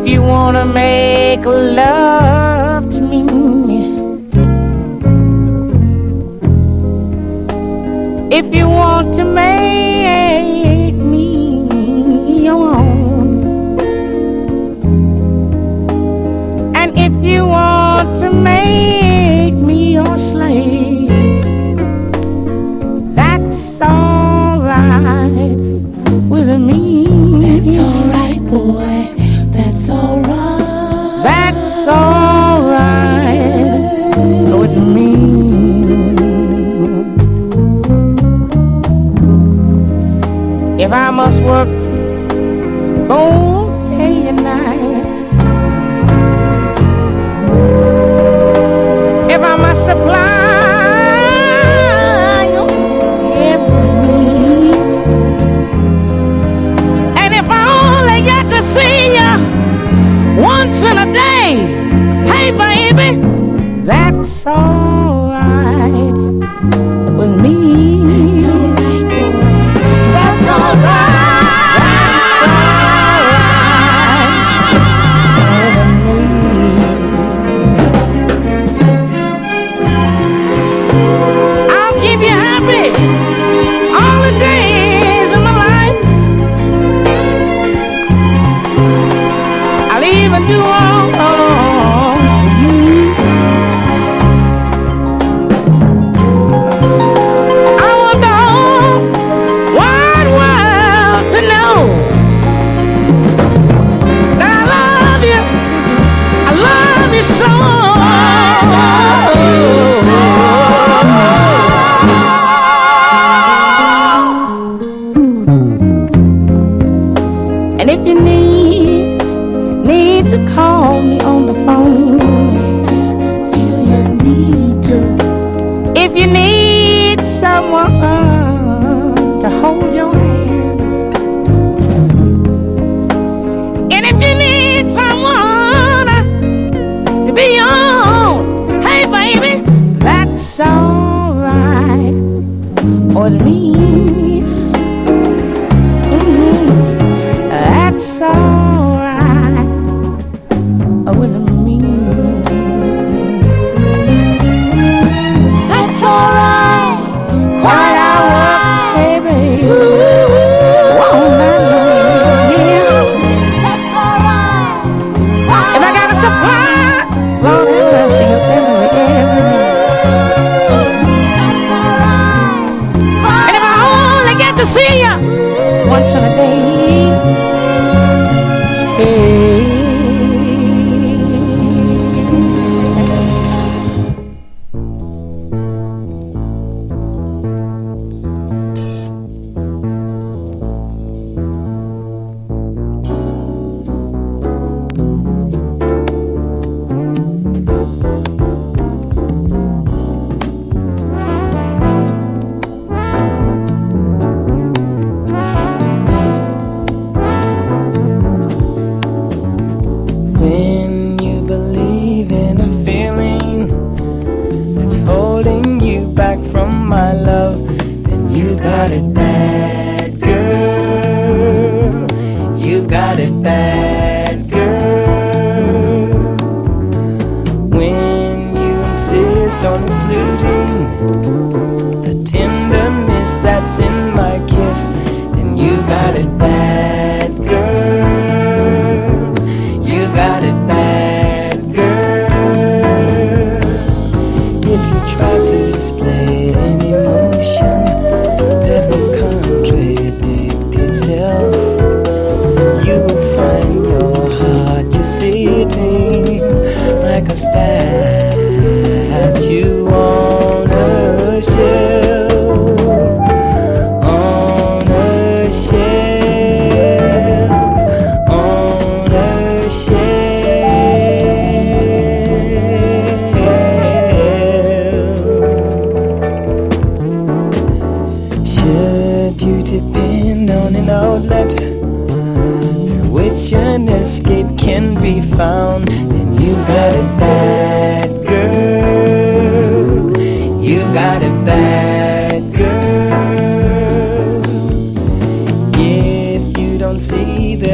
If you wanna make love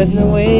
there's no way